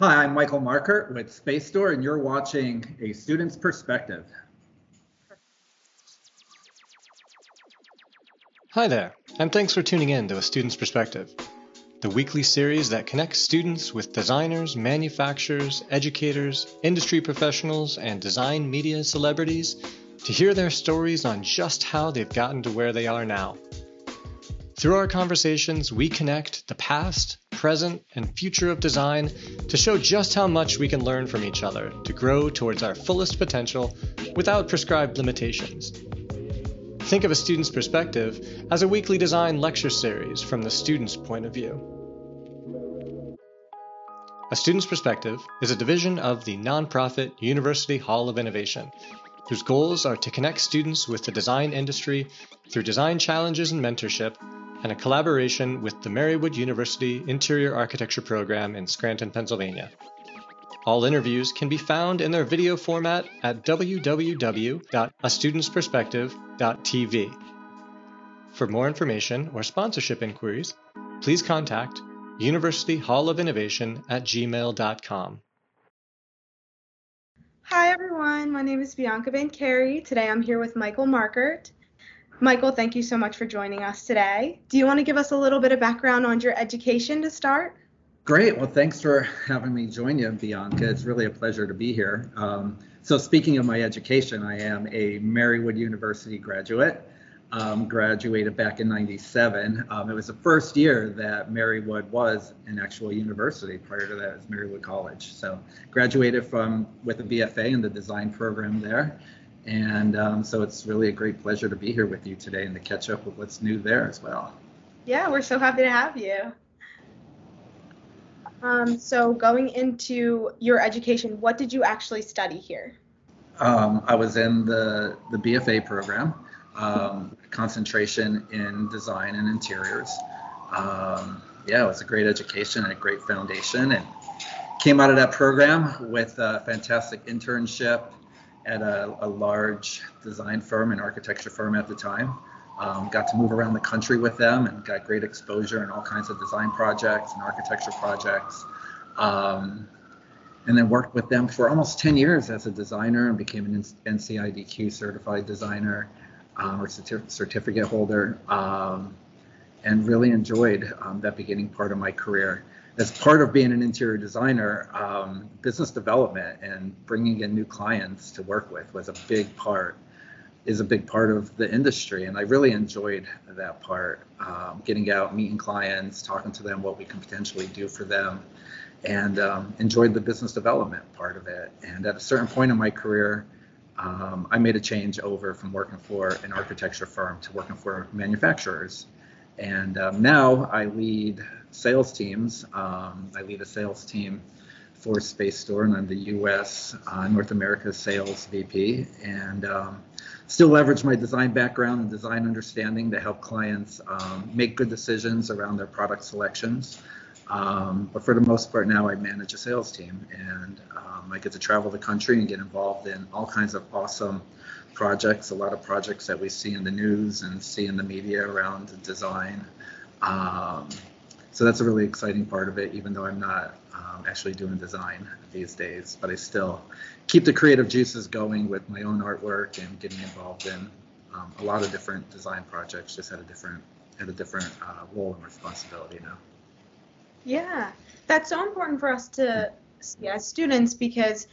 Hi, I'm Michael Markert with Spacestor, and you're watching A Student's Perspective. Hi there, and thanks for tuning in to A Student's Perspective, the weekly series that connects students with designers, manufacturers, educators, industry professionals, and design media celebrities to hear their stories on just how they've gotten to where they are now. Through our conversations, we connect the past, present, and future of design to show just how much we can learn from each other to grow towards our fullest potential without prescribed limitations. Think of a student's perspective as a weekly design lecture series from the student's point of view. A Student's Perspective is a division of the nonprofit University Hall of Innovation, whose goals are to connect students with the design industry through design challenges and mentorship and a collaboration with the Marywood University Interior Architecture Program in Scranton, Pennsylvania. All interviews can be found in their video format at www.astudentsperspective.tv. For more information or sponsorship inquiries, please contact University Hall of Innovation at gmail.com. Hi everyone, my name is Bianca Van Carey. Today I'm here with Michael Markert. Michael, thank you so much for joining us today. Do you want to give us a little bit of background on your education to start? Great. Well, thanks for having me join you, Bianca. It's really a pleasure to be here. Um, so, speaking of my education, I am a Marywood University graduate. Um, graduated back in 97. Um, it was the first year that Marywood was an actual university. Prior to that, it was Marywood College. So, graduated from with a BFA in the design program there. And um, so it's really a great pleasure to be here with you today and to catch up with what's new there as well. Yeah, we're so happy to have you. Um, so going into your education, what did you actually study here? Um, I was in the, the BFA program, um, concentration in design and interiors. Um, yeah, it was a great education and a great foundation and came out of that program with a fantastic internship at a, a, large design firm and architecture firm at the time. Um, got to move around the country with them and got great exposure in all kinds of design projects and architecture projects. Um, and then worked with them for almost 10 years as a designer and became an NCIDQ certified designer um, or certi- certificate holder um, and really enjoyed um, that beginning part of my career as part of being an interior designer, um, business development and bringing in new clients to work with was a big part, is a big part of the industry. And I really enjoyed that part, um, getting out, meeting clients, talking to them, what we can potentially do for them, and um, enjoyed the business development part of it. And at a certain point in my career, um, I made a change over from working for an architecture firm to working for manufacturers. And um, now I lead sales teams. Um, I lead a sales team for Spacestor, and I'm the U.S. Uh, North America Sales VP. And um, still leverage my design background and design understanding to help clients um, make good decisions around their product selections. Um, but for the most part now, I manage a sales team, and um, I get to travel the country and get involved in all kinds of awesome projects. A lot of projects that we see in the news and see in the media around design. Um, so that's a really exciting part of it, even though I'm not um, actually doing design these days. But I still keep the creative juices going with my own artwork and getting involved in um, a lot of different design projects, just at a different at a different uh, role and responsibility now. Yeah, that's so important for us to see as students because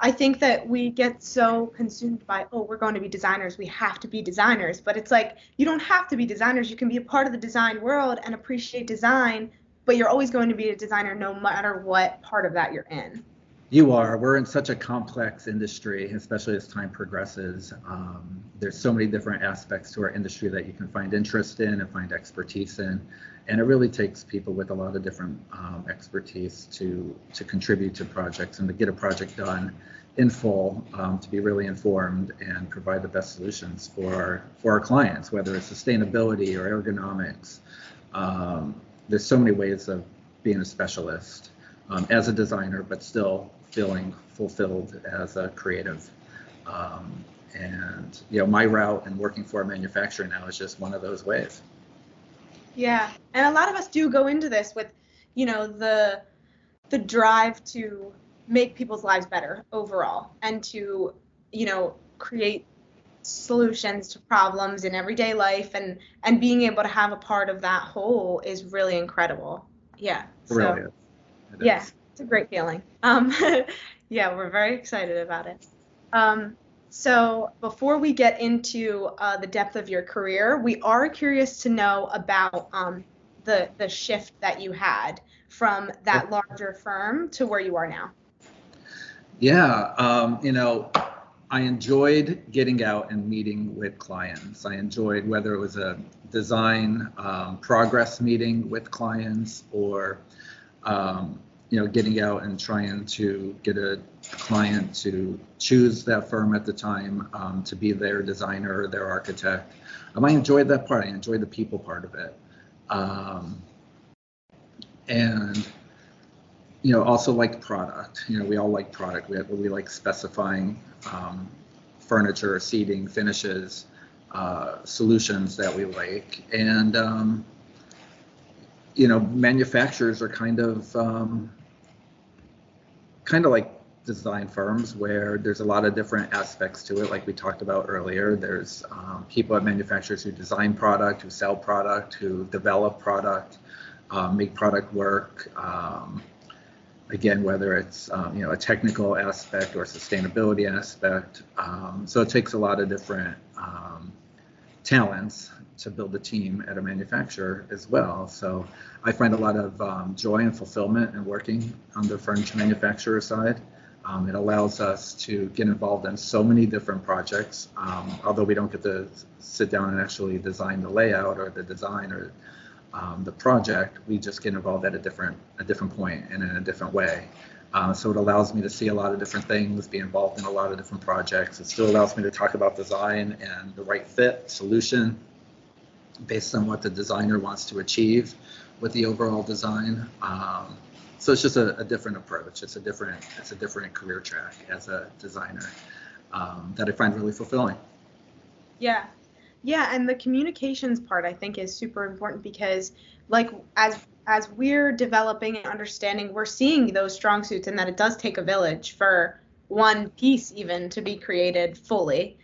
I think that we get so consumed by, oh, we're going to be designers, we have to be designers. But it's like, you don't have to be designers. You can be a part of the design world and appreciate design, but you're always going to be a designer no matter what part of that you're in. You are. We're in such a complex industry, especially as time progresses. Um, there's so many different aspects to our industry that you can find interest in and find expertise in, and it really takes people with a lot of different um, expertise to to contribute to projects and to get a project done in full, um, to be really informed and provide the best solutions for our for our clients, whether it's sustainability or ergonomics. Um, there's so many ways of being a specialist um, as a designer, but still feeling fulfilled as a creative. Um, and you know, my route and working for a manufacturer now is just one of those ways. Yeah, and a lot of us do go into this with, you know, the the drive to make people's lives better overall and to you know create solutions to problems in everyday life and and being able to have a part of that whole is really incredible yeah so, really is. It yeah is. It's a great feeling. Um yeah we're very excited about it. Um so before we get into uh, the depth of your career we are curious to know about um the the shift that you had from that larger firm to where you are now. Yeah um you know I enjoyed getting out and meeting with clients. I enjoyed whether it was a design um, progress meeting with clients or um, you know getting out and trying to get a client to choose that firm at the time um, to be their designer or their architect. Um, I enjoyed that part. I enjoyed the people part of it. Um, and you know, also like product. You know, we all like product. We, we like specifying um, furniture, seating, finishes, uh, solutions that we like. And, um, you know, manufacturers are kind of, um, kind of like design firms where there's a lot of different aspects to it, like we talked about earlier. There's um, people at manufacturers who design product, who sell product, who develop product, uh, make product work. Um, again, whether it's um, you know a technical aspect or sustainability aspect. Um, so it takes a lot of different um, talents to build a team at a manufacturer as well. So I find a lot of um, joy and fulfillment in working on the furniture manufacturer side. Um, it allows us to get involved in so many different projects, um, although we don't get to sit down and actually design the layout or the design or um, the project, we just get involved at a different a different point and in a different way. Uh, so it allows me to see a lot of different things, be involved in a lot of different projects. It still allows me to talk about design and the right fit solution based on what the designer wants to achieve with the overall design. Um, so it's just a, a, different approach. It's a different it's a different career track as a designer um, that I find really fulfilling. Yeah, yeah, and the communications part I think is super important because like as as we're developing and understanding, we're seeing those strong suits and that it does take a village for one piece even to be created fully.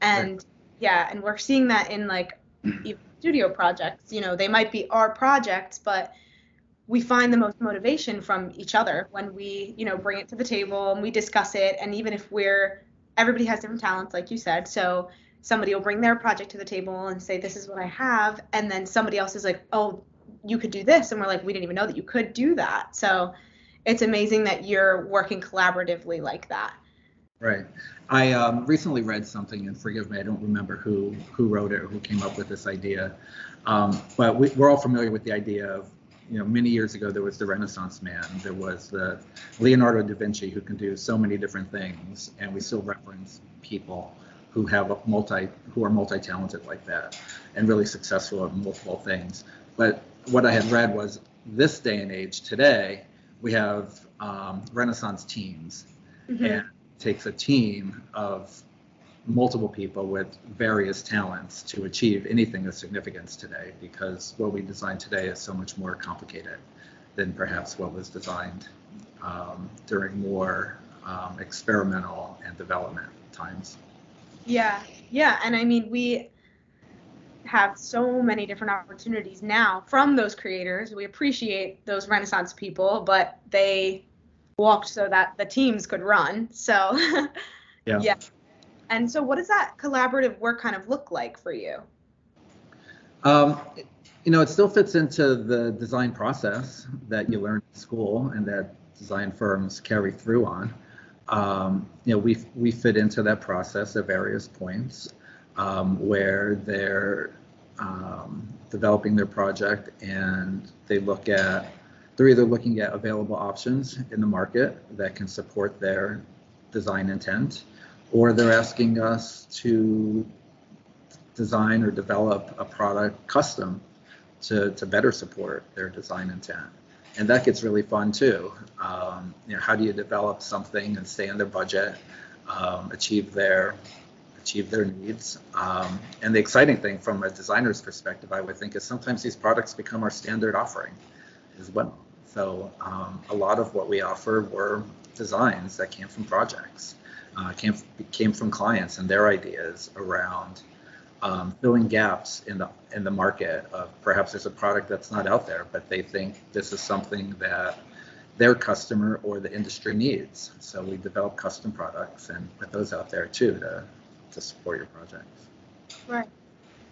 And right. yeah, and we're seeing that in like studio projects. You know, they might be our projects, but we find the most motivation from each other when we, you know, bring it to the table and we discuss it. And even if we're everybody has different talents, like you said, so somebody will bring their project to the table and say this is what i have and then somebody else is like oh you could do this and we're like we didn't even know that you could do that so it's amazing that you're working collaboratively like that right i um, recently read something and forgive me i don't remember who who wrote it or who came up with this idea um, but we, we're all familiar with the idea of you know many years ago there was the renaissance man there was the leonardo da vinci who can do so many different things and we still reference people who have multi who are multi-talented like that and really successful at multiple things. But what I had read was this day and age today we have um, Renaissance teams, mm-hmm. and takes a team of multiple people with various talents to achieve anything of significance today because what we design today is so much more complicated than perhaps what was designed um, during more um, experimental and development times. Yeah, yeah, and I mean we have so many different opportunities now from those creators. We appreciate those Renaissance people, but they walked so that the teams could run. So yeah. yeah. And so what does that collaborative work kind of look like for you? Um, you know, it still fits into the design process that you learn in school and that design firms carry through on um, you know, we we fit into that process at various points um, where they're um, developing their project and they look at they're either looking at available options in the market that can support their design intent, or they're asking us to design or develop a product custom to, to better support their design intent and that gets really fun too. Um, you know, how do you develop something and stay under budget, um, achieve their achieve their needs? Um, and the exciting thing from a designer's perspective, I would think, is sometimes these products become our standard offering as well. So um, a lot of what we offer were designs that came from projects, uh, came came from clients and their ideas around um, filling gaps in the in the market of perhaps there's a product that's not out there, but they think this is something that their customer or the industry needs. So we develop custom products and put those out there too to to support your projects. Right.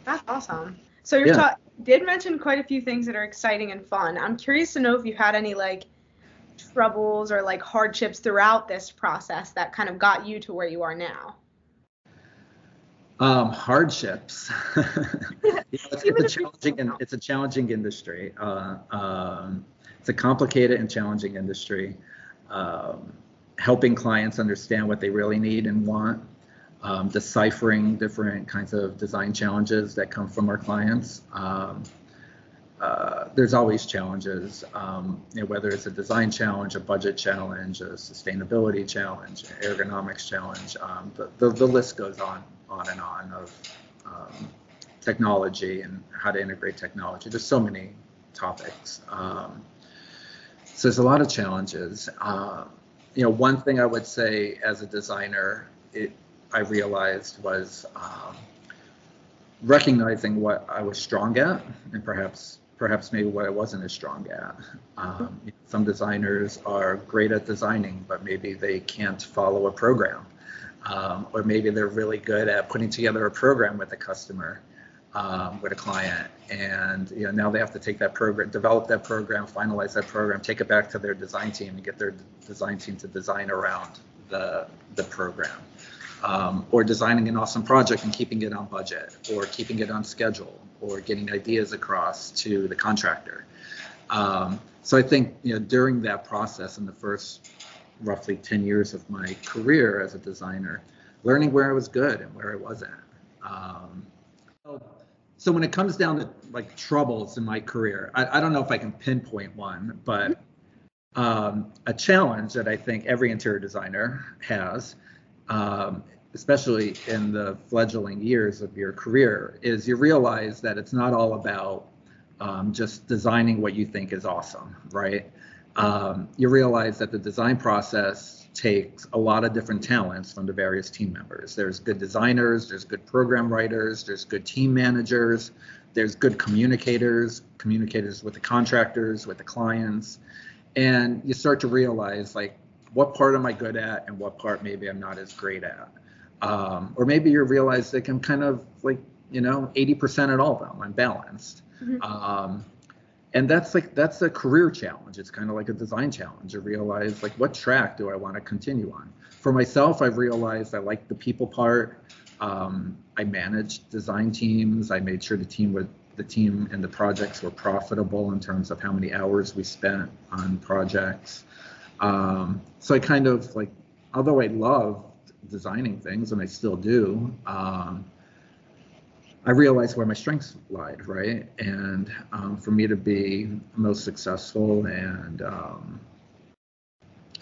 That's awesome. So you Yeah. did mention quite a few things that are exciting and fun. I'm curious to know if you had any like troubles or like hardships throughout this process that kind of got you to where you are now. Um, hardships. You know, it's, it's a challenging. don't. It's a challenging industry. Uh, um, it's a complicated and challenging industry. Um, helping clients understand what they really need and want. Um, deciphering different kinds of design challenges that come from our clients. Um, uh, there's always challenges, um, you know, whether it's a design challenge, a budget challenge, a sustainability challenge, ergonomics challenge. Um, the, the, the list goes on, on and on of um, technology and how to integrate technology. There's so many topics. Um, so there's a lot of challenges. Uh, you know, one thing I would say as a designer, it I realized was um, recognizing what I was strong at and perhaps perhaps maybe what I wasn't as strong at. Um, some designers are great at designing, but maybe they can't follow a program, um, or maybe they're really good at putting together a program with a customer, um, with a client, and you know now they have to take that program, develop that program, finalize that program, take it back to their design team, and get their design team to design around the the program um, or designing an awesome project and keeping it on budget, or keeping it on schedule, or getting ideas across to the contractor. Um, so I think you know during that process in the first roughly 10 years of my career as a designer, learning where I was good and where I wasn't. Um, so- when it comes down to like troubles in my career, I, I don't know if I can pinpoint one, but um, a challenge that I think every interior designer has um, especially in the fledgling years of your career, is you realize that it's not all about um, just designing what you think is awesome, right? Um, you realize that the design process takes a lot of different talents from the various team members. There's good designers, there's good program writers, there's good team managers, there's good communicators, communicators with the contractors, with the clients, and you start to realize like what part am I good at and what part maybe I'm not as great at. Um, or maybe you realize that I'm kind of like, you know, 80% at all of them. I'm balanced. Mhm. Um, and that's like, that's a career challenge. It's kind of like a design challenge. You realize like, what track do I want to continue on? For myself, I've realized I like the people part. Um, I managed design teams. I made sure the team would, the team and the projects were profitable in terms of how many hours we spent on projects. Um, so I kind of like, although I love designing things and I still do, um, I realized where my strengths lied, right? And um, for me to be most successful and um,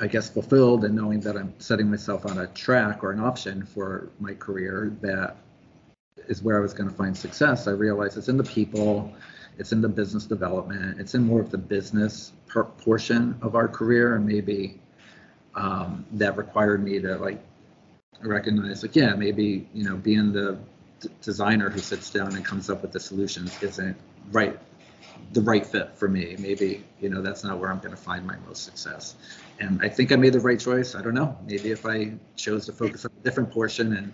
I guess fulfilled and knowing that I'm setting myself on a track or an option for my career that is where I was going to find success, I realized it's in the people, it's in the business development, it's in more of the business portion of our career, and maybe um, that required me to like recognize, like, yeah, maybe you know, being the d- designer who sits down and comes up with the solutions isn't right the right fit for me. Maybe you know that's not where I'm going to find my most success. And I think I made the right choice. I don't know. Maybe if I chose to focus on a different portion and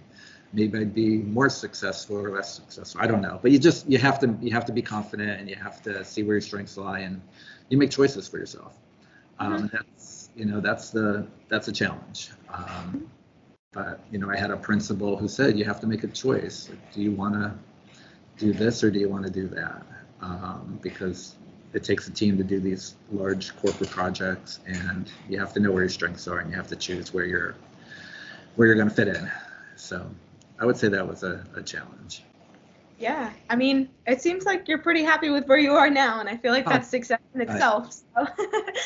maybe I'd be more successful or less successful. I don't know. But you just you have to you have to be confident and you have to see where your strengths lie and you make choices for yourself. Um, that's you know that's the that's a challenge. Um, but you know I had a principal who said you have to make a choice. Do you want to do this or do you want to do that? Um, because it takes a team to do these large corporate projects and you have to know where your strengths are and you have to choose where you're where you're going to fit in. So I would say that was a, a challenge. Yeah, I mean, it seems like you're pretty happy with where you are now, and I feel like that's success in itself. So.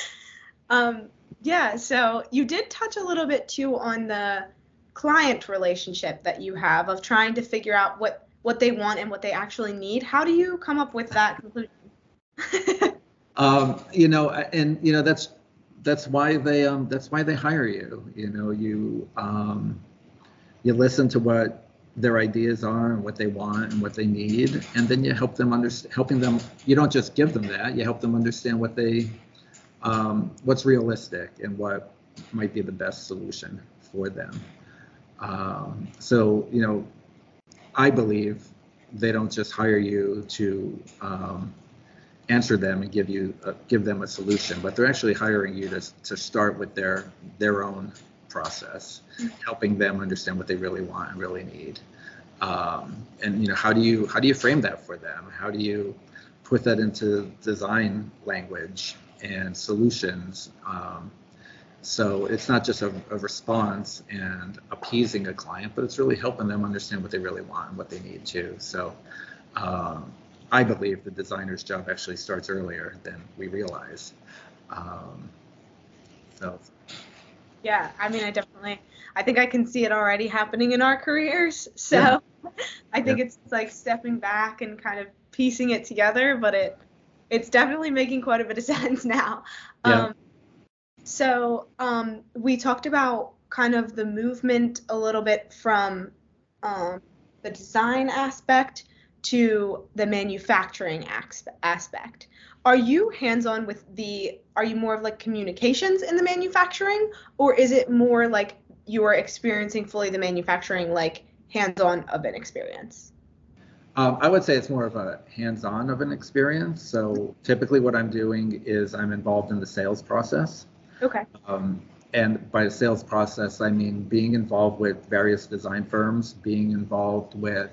um, yeah, so you did touch a little bit too on the client relationship that you have of trying to figure out what what they want and what they actually need. How do you come up with that conclusion? Um, you know, and you know that's that's why they um, that's why they hire you. You know, you um, you listen to what their ideas are and what they want and what they need, and then you help them understand. Helping them, you don't just give them that. You help them understand what they um, what's realistic and what might be the best solution for them. Um, so you know, I believe they don't just hire you to um, answer them and give you uh, give them a solution, but they're actually hiring you to to start with their their own process, helping them understand what they really want and really need. Um, and you know, how do you how do you frame that for them? How do you put that into design language and solutions? Um, so it's not just a, a, response and appeasing a client, but it's really helping them understand what they really want and what they need too. So um, I believe the designer's job actually starts earlier than we realize. Um, so. Yeah, I mean, I definitely, I think I can see it already happening in our careers. So yeah. I think yeah. it's like stepping back and kind of piecing it together, but it, it's definitely making quite a bit of sense now. Yeah. Um, so um, we talked about kind of the movement a little bit from um, the design aspect to the manufacturing aspect. Are you hands-on with the? Are you more of like communications in the manufacturing, or is it more like you are experiencing fully the manufacturing, like hands-on of an experience? Um, I would say it's more of a hands-on of an experience. So typically, what I'm doing is I'm involved in the sales process. Okay. Um, and by sales process, I mean being involved with various design firms, being involved with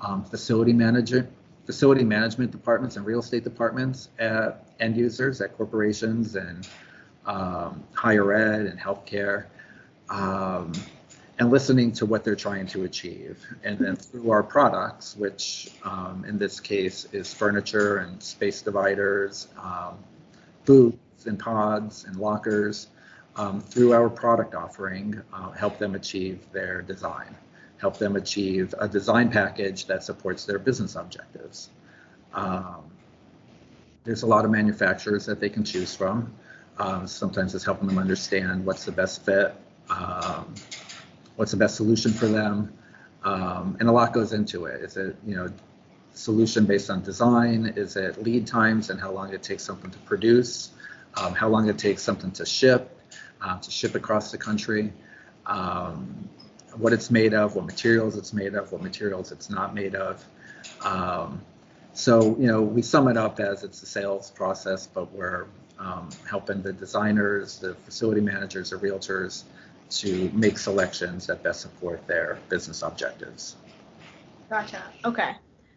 um, facility manager, facility management departments and real estate departments at end users at corporations and um, higher ed and healthcare, um, and listening to what they're trying to achieve. And then through our products, which um, in this case is furniture and space dividers, um, booths and pods and lockers, um, through our product offering, uh, help them achieve their design help them achieve a design package that supports their business objectives. Um, there's a lot of manufacturers that they can choose from. Um, sometimes it's helping them understand what's the best fit, um, what's the best solution for them, um, and a lot goes into it. Is it you know solution based on design? Is it lead times and how long it takes something to produce? Um, how long it takes something to ship, uh, to ship across the country? Um, what it's made of, what materials it's made of, what materials it's not made of. Um, so, you know, we sum it up as it's a sales process, but we're um, helping the designers, the facility managers, the realtors to make selections that best support their business objectives. Gotcha. Okay.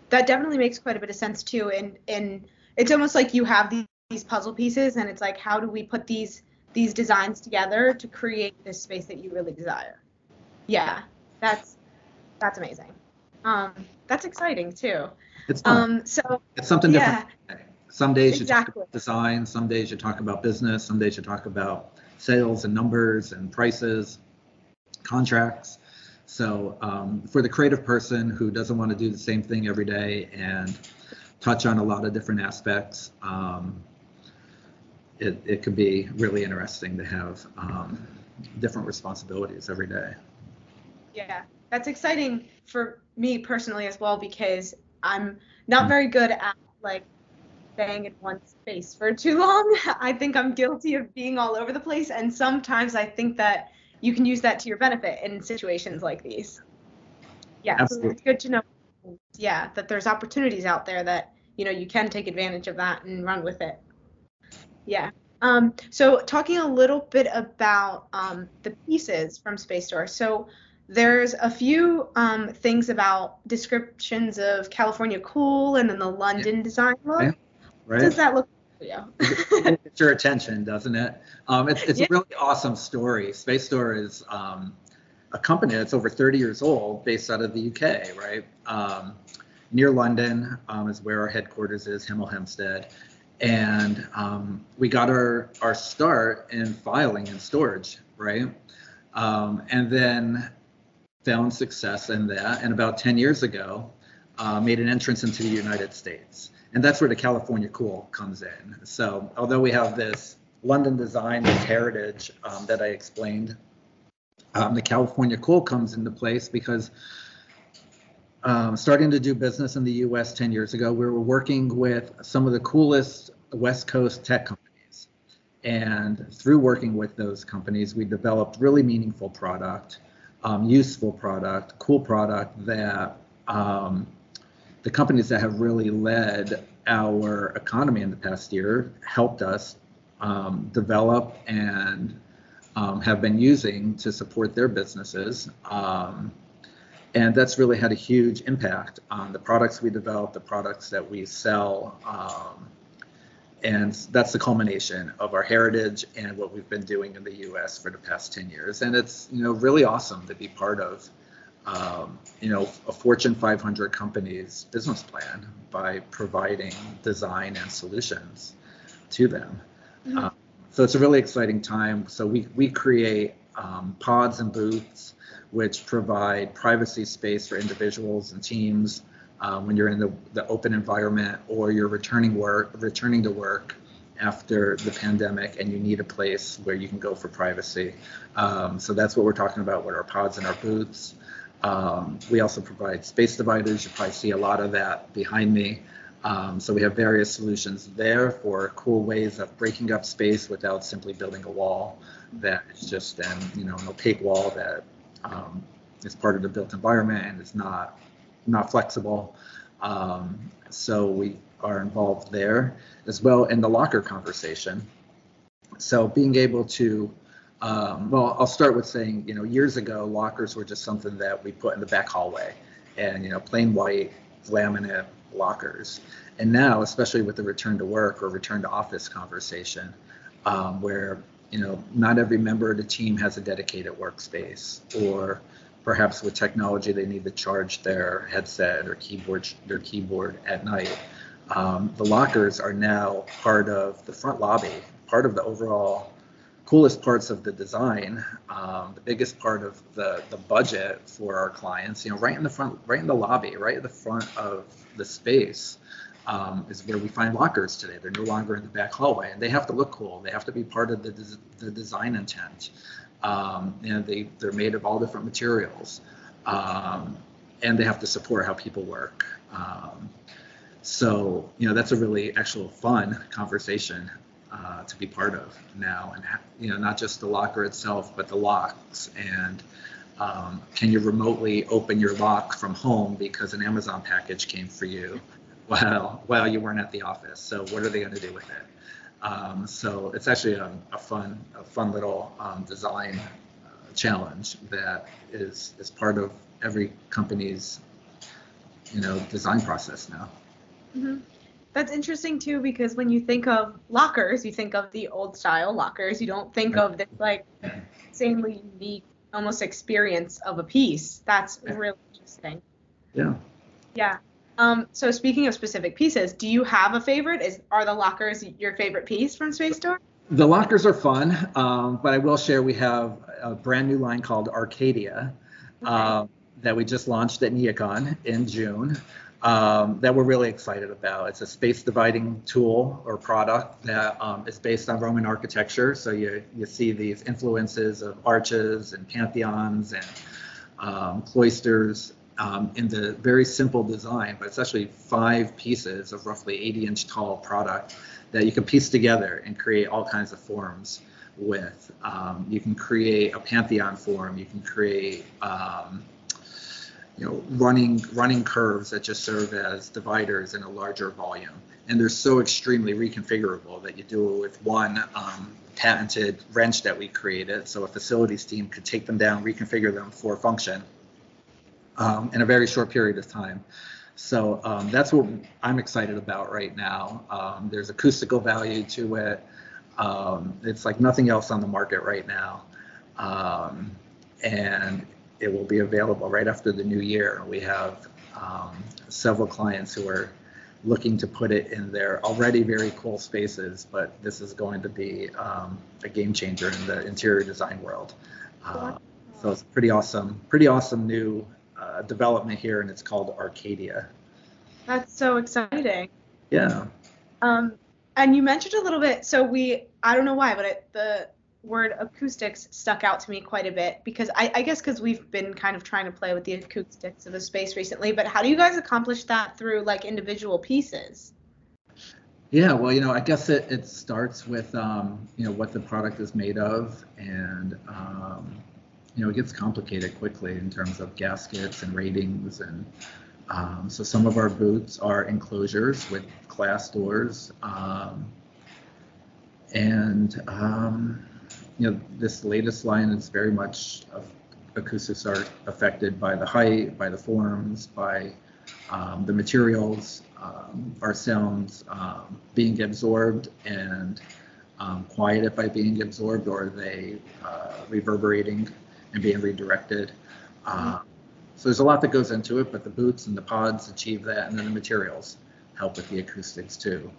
That definitely makes quite a bit of sense too. And and it's almost like you have these, these puzzle pieces and it's like how do we put these these designs together to create this space that you really desire? Yeah, that's that's amazing. Um, that's exciting too. It's fun. Um, so it's something different. Yeah, some days you exactly. talk about design, some days you talk about business, some days you talk about sales and numbers and prices, contracts. So um, for the creative person who doesn't want to do the same thing every day and touch on a lot of different aspects, um, it, it could be really interesting to have um, different responsibilities every day. Yeah, that's exciting for me personally as well because I'm not very good at like staying in one space for too long. I think I'm guilty of being all over the place, and sometimes I think that you can use that to your benefit in situations like these. Yeah, Absolutely. so it's good to know. Yeah, that there's opportunities out there that you know you can take advantage of that and run with it. Yeah. Um, so talking a little bit about um, the pieces from Spacestor. So there's a few um, things about descriptions of California cool and then the London yeah. design look. Yeah. Right. does that look for you? it gets your attention, doesn't it? Um, it's it's yeah. a really awesome story. Spacestor is um, a company that's over 30 years old, based out of the UK, right? Um, near London um, is where our headquarters is, Hemel Hempstead. And um, we got our, our start in filing and storage, right? Um, and then found success in that. And about 10 years ago, uh, made an entrance into the United States. And that's where the California Cool comes in. So, although we have this London design, this heritage um, that I explained, um, the California Cool comes into place because um, starting to do business in the US 10 years ago, we were working with some of the coolest West Coast tech companies. And through working with those companies, we developed really meaningful product, um, useful product, cool product that um, the companies that have really led our economy in the past year helped us um, develop and um, have been using to support their businesses. Um, and that's really had a huge impact on the products we develop, the products that we sell. Um, and that's the culmination of our heritage and what we've been doing in the US for the past 10 years. And it's, you know, really awesome to be part of, um, you know, a Fortune 500 company's business plan by providing design and solutions to them. Mm-hmm. Uh, so it's a really exciting time. So we, we create um, pods and booths which provide privacy space for individuals and teams um, when you're in the, the open environment or you're returning work returning to work after the pandemic and you need a place where you can go for privacy. Um, so that's what we're talking about with our pods and our booths. Um, we also provide space dividers. You probably see a lot of that behind me. Um, so we have various solutions there for cool ways of breaking up space without simply building a wall that is just an you know an opaque wall that um, is part of the built environment and is not not flexible. Um, so we are involved there as well in the locker conversation. So being able to, um, well, I'll start with saying, you know, years ago, lockers were just something that we put in the back hallway and, you know, plain white laminate lockers. And now, especially with the return to work or return to office conversation, um, where you know, not every member of the team has a dedicated workspace, or perhaps with technology they need to charge their headset or keyboard their keyboard at night. Um, the lockers are now part of the front lobby, part of the overall coolest parts of the design, um, the biggest part of the the budget for our clients. You know, right in the front, right in the lobby, right at the front of the space um, is where we find lockers today. They're no longer in the back hallway, and they have to look cool. They have to be part of the, des- the design intent. Um, and they they're made of all different materials, um, and they have to support how people work. Um, so you know that's a really actual fun conversation uh, to be part of now, and you know not just the locker itself, but the locks and. Um, can you remotely open your lock from home because an Amazon package came for you? while while you weren't at the office. So what are they going to do with it? Um, so it's actually a, a, fun a fun little um, design uh, challenge that is is part of every company's you know design process now. Mm-hmm. That's interesting too because when you think of lockers, you think of the old style lockers. You don't think of this like insanely unique almost experience of a piece. That's really interesting. Yeah. Yeah. Um, so speaking of specific pieces, do you have a favorite? Is are the lockers your favorite piece from Spacestor? The lockers are fun, um, but I will share we have a brand new line called Arcadia okay. uh, that we just launched at NeoCon in June. Um, that we're really excited about. It's a space dividing tool or product that um, is based on Roman architecture. So you you see these influences of arches and pantheons and um, cloisters um, in the very simple design, but it's actually five pieces of roughly 80 inch tall product that you can piece together and create all kinds of forms with. Um, you can create a pantheon form. You can create um, you know running running curves that just serve as dividers in a larger volume. And they're so extremely reconfigurable that you do it with one um, patented wrench that we created. So a facilities team could take them down, reconfigure them for function um, in a very short period of time. So um, that's what I'm excited about right now. Um, there's acoustical value to it. Um, it's like nothing else on the market right now. Um, and it will be available right after the new year. We have um, several clients who are looking to put it in their already very cool spaces, but this is going to be a game changer in the interior design world. Uh, so it's pretty awesome, pretty awesome new uh, development here, and it's called Arcadia. That's so exciting. Yeah. Um, and you mentioned a little bit. So we, I don't know why, but it, the word acoustics stuck out to me quite a bit because I, I guess because we've been kind of trying to play with the acoustics of the space recently. But how do you guys accomplish that through like individual pieces? Yeah, well, you know, I guess it, it starts with, um, you know, what the product is made of, and, um, you know, it gets complicated quickly in terms of gaskets and ratings. And um, so some of our booths are enclosures with glass doors. Um, and, um, you know, this latest line is very much, of acoustics are affected by the height, by the forms, by um, the materials, um, our sounds um, being absorbed and quieted by being absorbed, or are they uh, reverberating and being redirected? Uh, so there's a lot that goes into it, but the booths and the pods achieve that, and then the materials help with the acoustics too.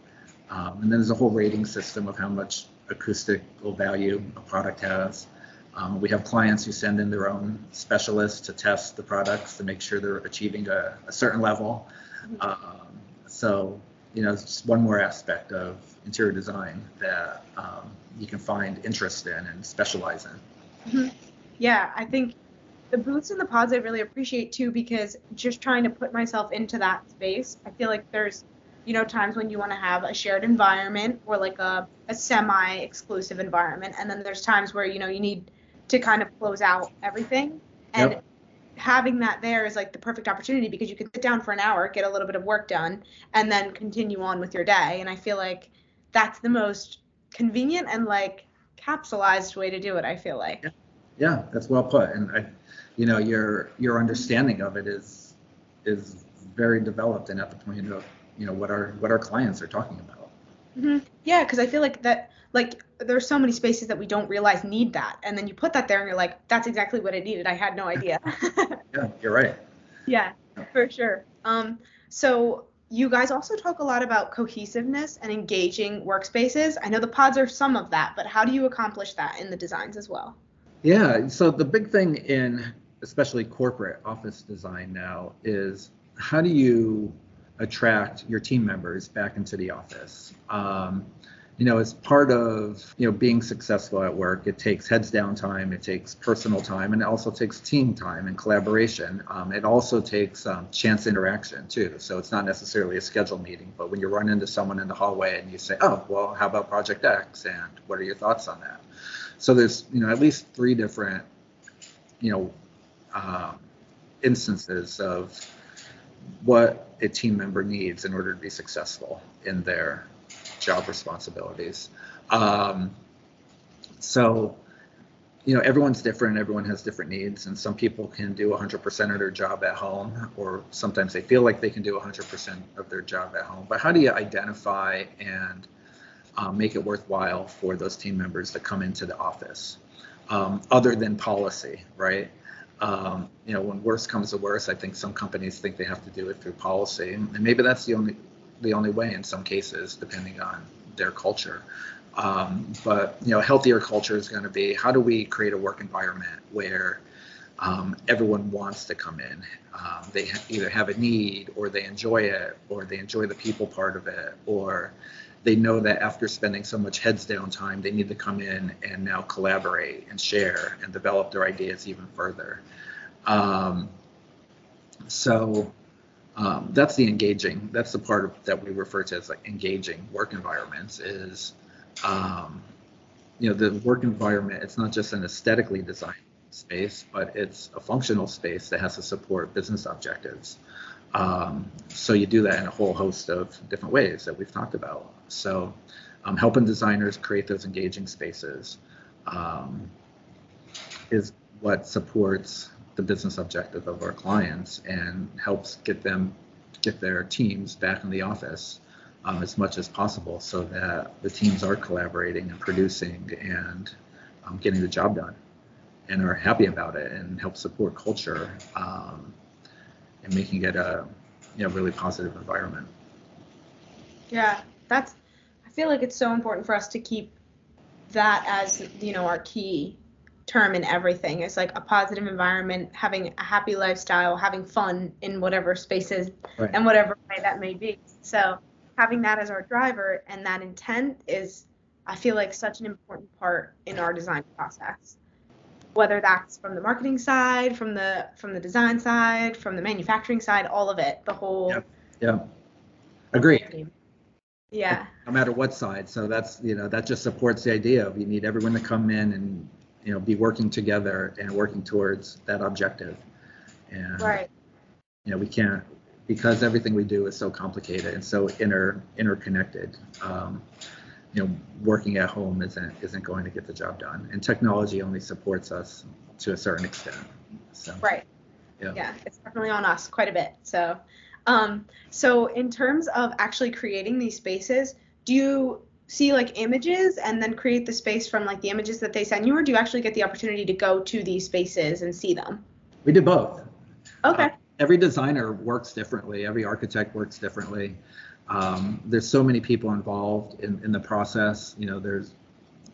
Um, and then there's a whole rating system of how much acoustical value a product has. Um, we have clients who send in their own specialists to test the products to make sure they're achieving a, a certain level. Mm-hmm. Um, so, you know, it's just one more aspect of interior design that um, you can find interest in and specialize in. Mm-hmm. Yeah, I think the booths and the pods I really appreciate too because just trying to put myself into that space, I feel like there's, you know, times when you want to have a shared environment or like a, a semi exclusive environment. And then there's times where, you know, you need to kind of close out everything. And yep. having that there is like the perfect opportunity because you can sit down for an hour, get a little bit of work done, and then continue on with your day. And I feel like that's the most convenient and like capsulized way to do it, I feel like. Yeah, yeah that's well put. And I you know, your your understanding of it is is very developed and at the point of you know what our what our clients are talking about. Mm-hmm. Yeah, because I feel like that like there's so many spaces that we don't realize need that. And then you put that there and you're like that's exactly what it needed. I had no idea. Yeah you're right. Yeah for sure. Um so you guys also talk a lot about cohesiveness and engaging workspaces. I know the pods are some of that but how do you accomplish that in the designs as well yeah so the big thing in especially corporate office design now is how do you attract your team members back into the office um, you know, as part of, you know, being successful at work, it takes heads down time, it takes personal time, and it also takes team time and collaboration. Um, it also takes um, chance interaction too. So it's not necessarily a scheduled meeting, but when you run into someone in the hallway and you say, oh, well, how about Project X? And what are your thoughts on that? So there's, you know, at least three different, you know, um, instances of what a team member needs in order to be successful in their job responsibilities. Um, so, you know, everyone's different. Everyone has different needs, and some people can do 100% of their job at home, or sometimes they feel like they can do 100% of their job at home. But how do you identify and um, make it worthwhile for those team members to come into the office, um, other than policy, right? Um, you know, when worse comes to worse, I think some companies think they have to do it through policy, and maybe that's the only the only way in some cases, depending on their culture. Um, but you know, healthier culture is going to be how do we create a work environment where um, everyone wants to come in. Um, they ha- either have a need, or they enjoy it, or they enjoy the people part of it, or they know that after spending so much heads down time, they need to come in and now collaborate and share and develop their ideas even further. Um, so um, that's the engaging that's the part of, that we refer to as like engaging work environments is um, you know the work environment it's not just an aesthetically designed space but it's a functional space that has to support business objectives um, so you do that in a whole host of different ways that we've talked about so um, helping designers create those engaging spaces um, is what supports the business objective of our clients and helps get them get their teams back in the office um, as much as possible so that the teams are collaborating and producing and um, getting the job done and are happy about it and help support culture um, and making it a you know really positive environment. Yeah that's feel like it's so important for us to keep that as you know our key term in everything. It's like a positive environment, having a happy lifestyle, having fun in whatever spaces Right. and whatever way that may be. So having that as our driver and that intent is, I feel like, such an important part in our design process. Whether that's from the marketing side, from the from the design side, from the manufacturing side, all of it, the whole. Yeah. Agreed. Yeah. No matter what side. So that's, you know, that just supports the idea of you need everyone to come in and, you know, be working together and working towards that objective. And, Right. you know, we can't, because everything we do is so complicated and so inter, interconnected. Um, you know, working at home isn't isn't going to get the job done, and technology only supports us to a certain extent. So, Right. Yeah. Yeah, it's definitely on us quite a bit. So, um, so in terms of actually creating these spaces, do you see like images and then create the space from like the images that they send you, or do you actually get the opportunity to go to these spaces and see them? we do both. Okay. every designer works differently every architect works differently um, there's so many people involved in, in the process you know there's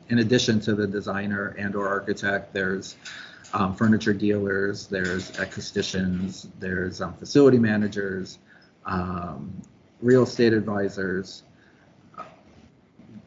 in addition to the designer and or architect there's um, furniture dealers there's acousticians there's um, facility managers um, real estate advisors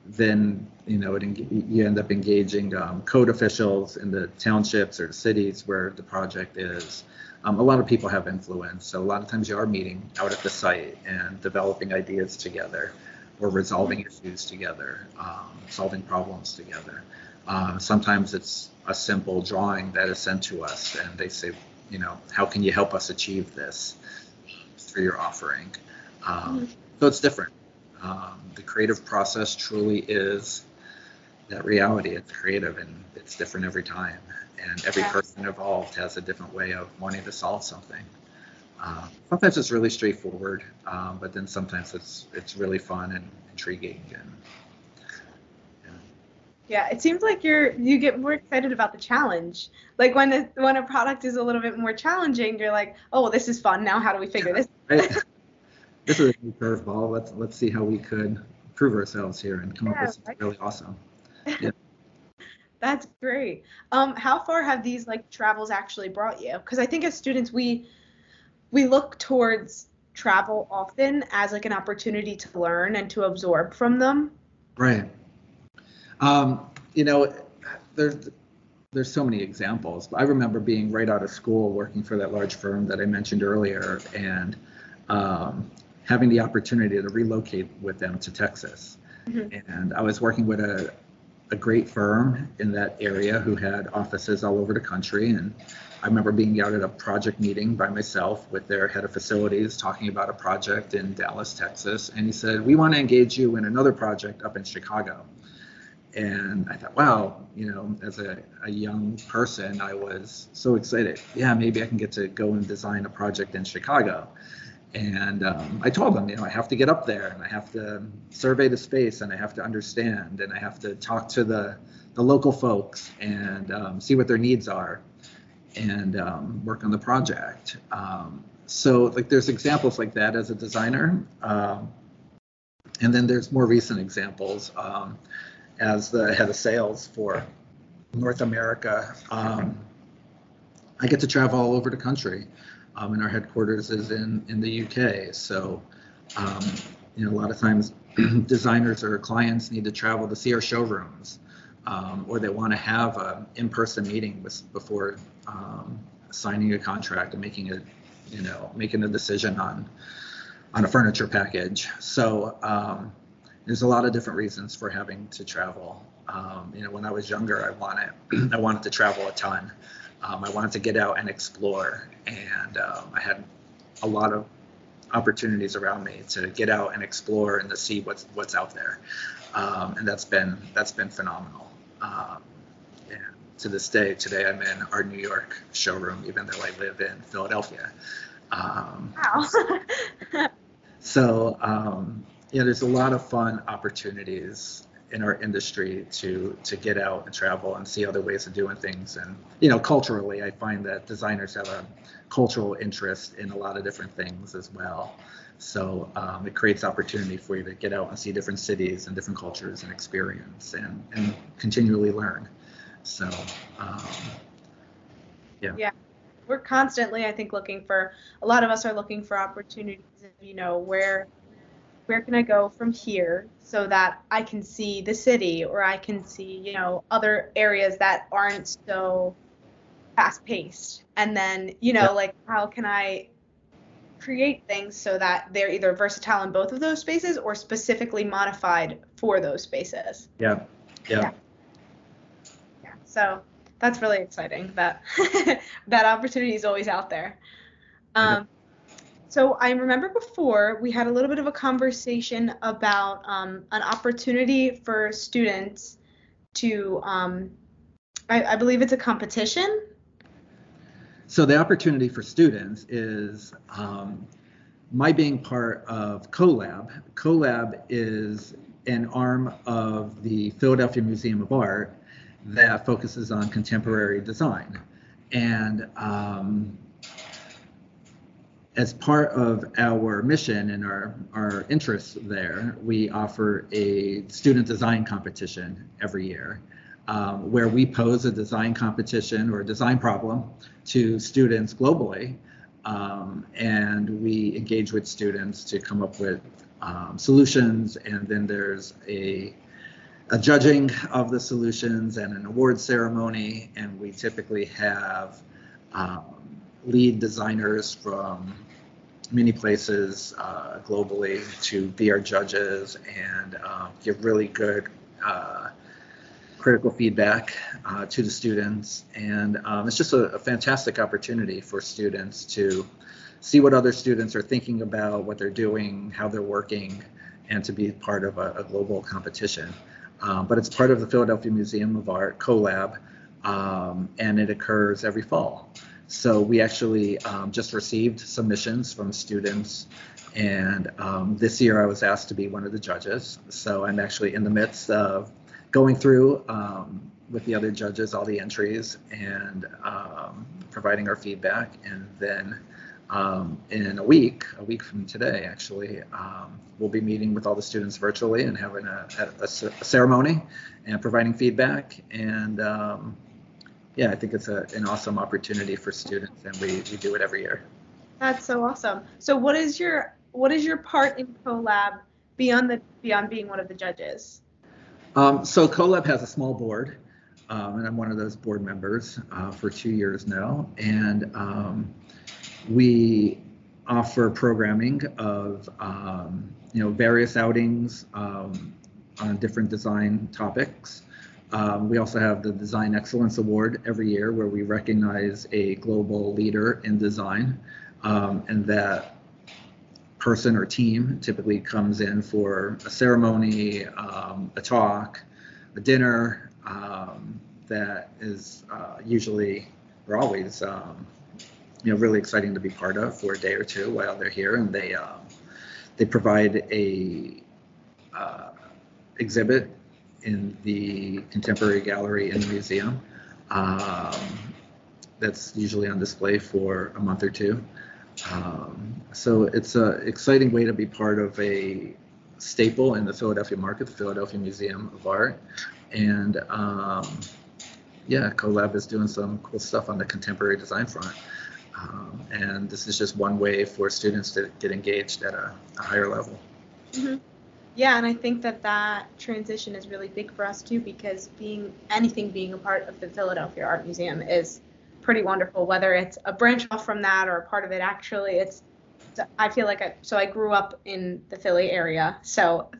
then you know it, you end up engaging um, code officials in the townships or the cities where the project is um, a lot of people have influence. So a lot of times you are meeting out at the site and developing ideas together or resolving issues together, um, solving problems together. Um, sometimes it's a simple drawing that is sent to us and they say, you know, how can you help us achieve this through your offering? Um, so it's different. Um, the creative process truly is that reality. It's creative and it's different every time and every person involved has a different way of wanting to solve something. Um, sometimes it's really straightforward, um, but then sometimes it's it's really fun and intriguing. And Yeah, it seems like you're you get more excited about the challenge. Like when a, when a product is a little bit more challenging, you're like, oh, well, this is fun. Now how do we figure this? right? this is a new curveball. Let's let's see how we could prove ourselves here and come up with something right. really awesome. Yeah. That's great. Um, how far have these like travels actually brought you? Because I think as students we we look towards travel often as like an opportunity to learn and to absorb from them. Right. Um, you know, there's there's so many examples. I remember being right out of school working for that large firm that I mentioned earlier, and um, having the opportunity to relocate with them to Texas. Mhm. And I was working with a a great firm in that area who had offices all over the country. And I remember being out at a project meeting by myself with their head of facilities talking about a project in Dallas, Texas. And he said, We want to engage you in another project up in Chicago. And I thought, wow, you know, as a, a young person, I was so excited. Yeah, maybe I can get to go and design a project in Chicago. And um, I told them, you know, I have to get up there and I have to survey the space and I have to understand and I have to talk to the, the local folks and um, see what their needs are and um, work on the project. Um, so, like, there's examples like that as a designer. Um, and then there's more recent examples um, as the head of sales for North America. Um, I get to travel all over the country um, and our headquarters is in in the UK. So, um, you know, a lot of times designers or clients need to travel to see our showrooms, um, or they want to have an in-person meeting with, before um, signing a contract and making a, you know, making a decision on on a furniture package. So. There's a lot of different reasons for having to travel. Um, you know, when I was younger, I wanted I wanted to travel a ton. Um, I wanted to get out and explore, and um, I had a lot of opportunities around me to get out and explore and to see what's what's out there, um, and that's been that's been phenomenal. Um, and to this day, today I'm in our New York showroom, even though I live in Philadelphia. Um, Wow. so um, yeah, there's a lot of fun opportunities in our industry to to get out and travel and see other ways of doing things. And you know, culturally, I find that designers have a cultural interest in a lot of different things as well. So um, it creates opportunity for you to get out and see different cities and different cultures and experience and, and continually learn. So, um, yeah. Yeah. We're constantly, I think, looking for. A lot of us are looking for opportunities. You know, where where can I go from here so that I can see the city or I can see, you know, other areas that aren't so fast paced. And then, you know, Yeah. like how can I create things so that they're either versatile in both of those spaces or specifically modified for those spaces. Yeah. Yeah. Yeah. So that's really exciting that that opportunity is always out there. Um, so I remember before we had a little bit of a conversation about um, an opportunity for students to, um, I, I believe it's a competition. So the opportunity for students is um, my being part of Collab. Collab is an arm of the Philadelphia Museum of Art that focuses on contemporary design. And um, as part of our mission and our, our interests there, we offer a student design competition every year um, where we pose a design competition or a design problem to students globally. Um, and we engage with students to come up with um, solutions. And then there's a, a judging of the solutions and an award ceremony. And we typically have um, lead designers from many places uh, globally to be our judges and uh, give really good uh, critical feedback uh, to the students. And um, it's just a, a, fantastic opportunity for students to see what other students are thinking about, what they're doing, how they're working, and to be part of a, a global competition. Um, but it's part of the Philadelphia Museum of Art Collab, um, and it occurs every fall. So we actually um, just received submissions from students, and um, this year I was asked to be one of the judges. So I'm actually in the midst of going through um, with the other judges all the entries and um, providing our feedback, and then um, in a week, a week from today, actually, um, we'll be meeting with all the students virtually and having a, a, a ceremony and providing feedback. And yeah, I think it's a, an awesome opportunity for students, and we, we do it every year. That's so awesome. So, what is your what is your part in Collab beyond the beyond being one of the judges? Um, so, Collab has a small board, um, and I'm one of those board members uh, for two years now, and um, we offer programming of um, you know various outings um, on different design topics. Um, we also have the Design Excellence Award every year where we recognize a global leader in design. Um, and that person or team typically comes in for a ceremony, um, a talk, a dinner um, that is uh, usually or always um, you know really exciting to be part of for a day or two while they're here and they um, they provide a uh, exhibit in the contemporary gallery in the museum. Um, that's usually on display for a month or two. Um, so it's an exciting way to be part of a staple in the Philadelphia market, the Philadelphia Museum of Art. And um, yeah, Collab is doing some cool stuff on the contemporary design front. Um, and this is just one way for students to get engaged at a, a higher level. Mm-hmm. Yeah, and I think that that transition is really big for us too because being anything being a part of the Philadelphia Art Museum is pretty wonderful. Whether it's a branch off from that or a part of it, actually, it's. I feel like I so I grew up in the Philly area, so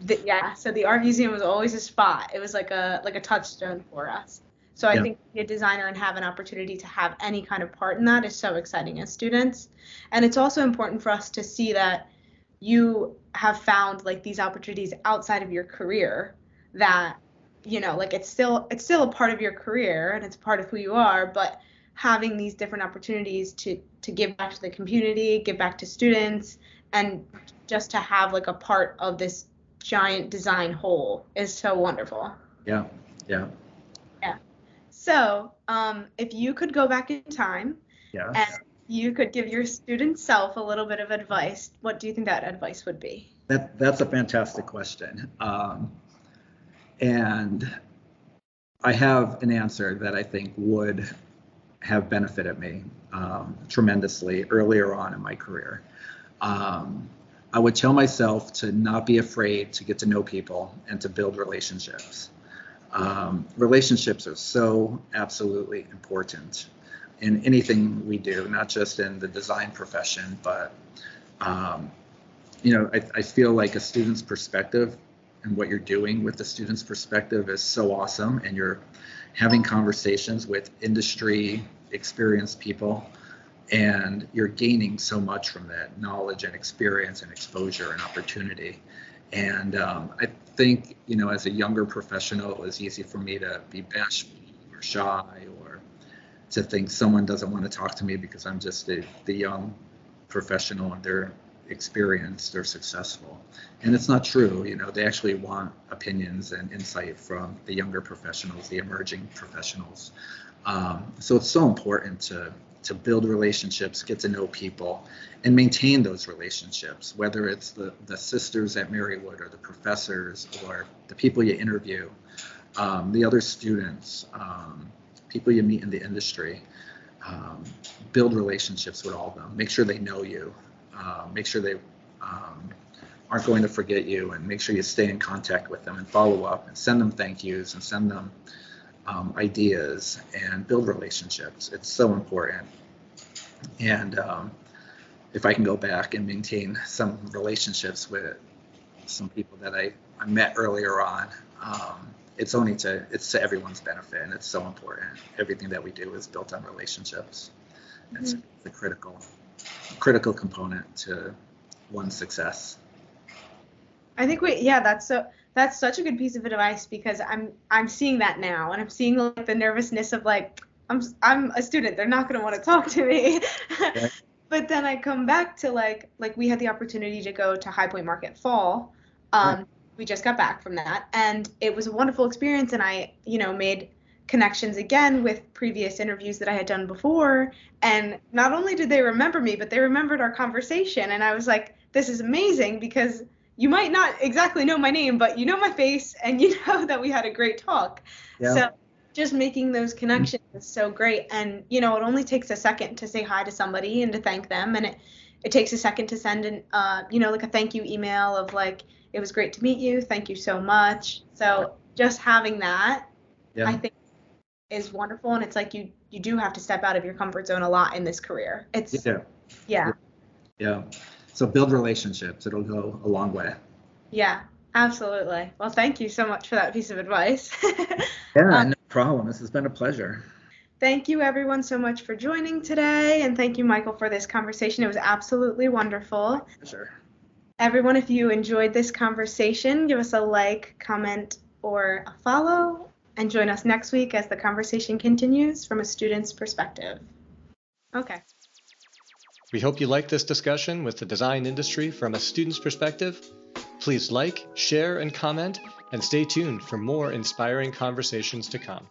the, yeah, so the art museum was always a spot. It was like a like a touchstone for us. So I Yeah. think to be a designer and have an opportunity to have any kind of part in that is so exciting as students. And it's also important for us to see that you have found like these opportunities outside of your career that you know like it's still it's still a part of your career and it's part of who you are but having these different opportunities to to give back to the community give back to students and just to have like a part of this giant design whole is so wonderful Yeah, yeah, Yeah. so um, if you could go back in time yeah. and you could give your student self a little bit of advice what do you think that advice would be That that's a fantastic question. Um, and I have an answer that I think would have benefited me um, tremendously earlier on in my career. Um, I would tell myself to not be afraid to get to know people and to build relationships. Um, relationships are so absolutely important in anything we do, not just in the design profession, but um, you know, I, I feel like a student's perspective and what you're doing with the student's perspective is so awesome, and you're having conversations with industry experienced people and you're gaining so much from that knowledge and experience and exposure and opportunity. And um, i think you know as a younger professional it was easy for me to be bashful or shy to think someone doesn't want to talk to me because i'm just the, the young professional and they're experienced they're successful. And it's not true you know they actually want opinions and insight from the younger professionals the emerging professionals. Um, so it's so important to to build relationships, get to know people, and maintain those relationships, whether it's the, the sisters at Marywood or the professors or the people you interview, um, the other students, um, people you meet in the industry. Um, build relationships with all of them. Make sure they know you. Uh, make sure they um, aren't going to forget you, and make sure you stay in contact with them and follow up and send them thank yous and send them um, ideas and build relationships. It's so important. And um, if I can go back and maintain some relationships with some people that I, I met earlier on, um, it's only to it's to everyone's benefit, and it's so important. Everything that we do is built on relationships. Mm-hmm. It's the critical critical component to one's success. I think we yeah that's so that's such a good piece of advice because I'm I'm seeing that now and I'm seeing like the nervousness of like I'm I'm a student they're not going to want to talk to me. but then I come back to like like we had the opportunity to go to High Point Market Fall. Um. We just got back from that and it was a wonderful experience and I you know made connections again with previous interviews that I had done before and not only did they remember me but they remembered our conversation and I was like this is amazing because you might not exactly know my name, but you know my face and you know that we had a great talk. Yeah. So just making those connections is so great. And you know, it only takes a second to say hi to somebody and to thank them, and it it takes a second to send an uh, you know, like a thank you email of like, it was great to meet you, thank you so much. So just having that, yeah. I think is wonderful, and it's like you you do have to step out of your comfort zone a lot in this career. It's yeah. Yeah. Yeah. So build relationships. It'll go a long way. Yeah, absolutely. Well, thank you so much for that piece of advice. yeah, um, no problem. This has been a pleasure. Thank you, everyone, so much for joining today. And thank you, Michael, for this conversation. It was absolutely wonderful. Sure. Everyone, if you enjoyed this conversation, give us a like, comment, or a follow, and join us next week as the conversation continues from a student's perspective. Okay. We hope you like this discussion with the design industry from a student's perspective. Please like, share, and comment, and stay tuned for more inspiring conversations to come.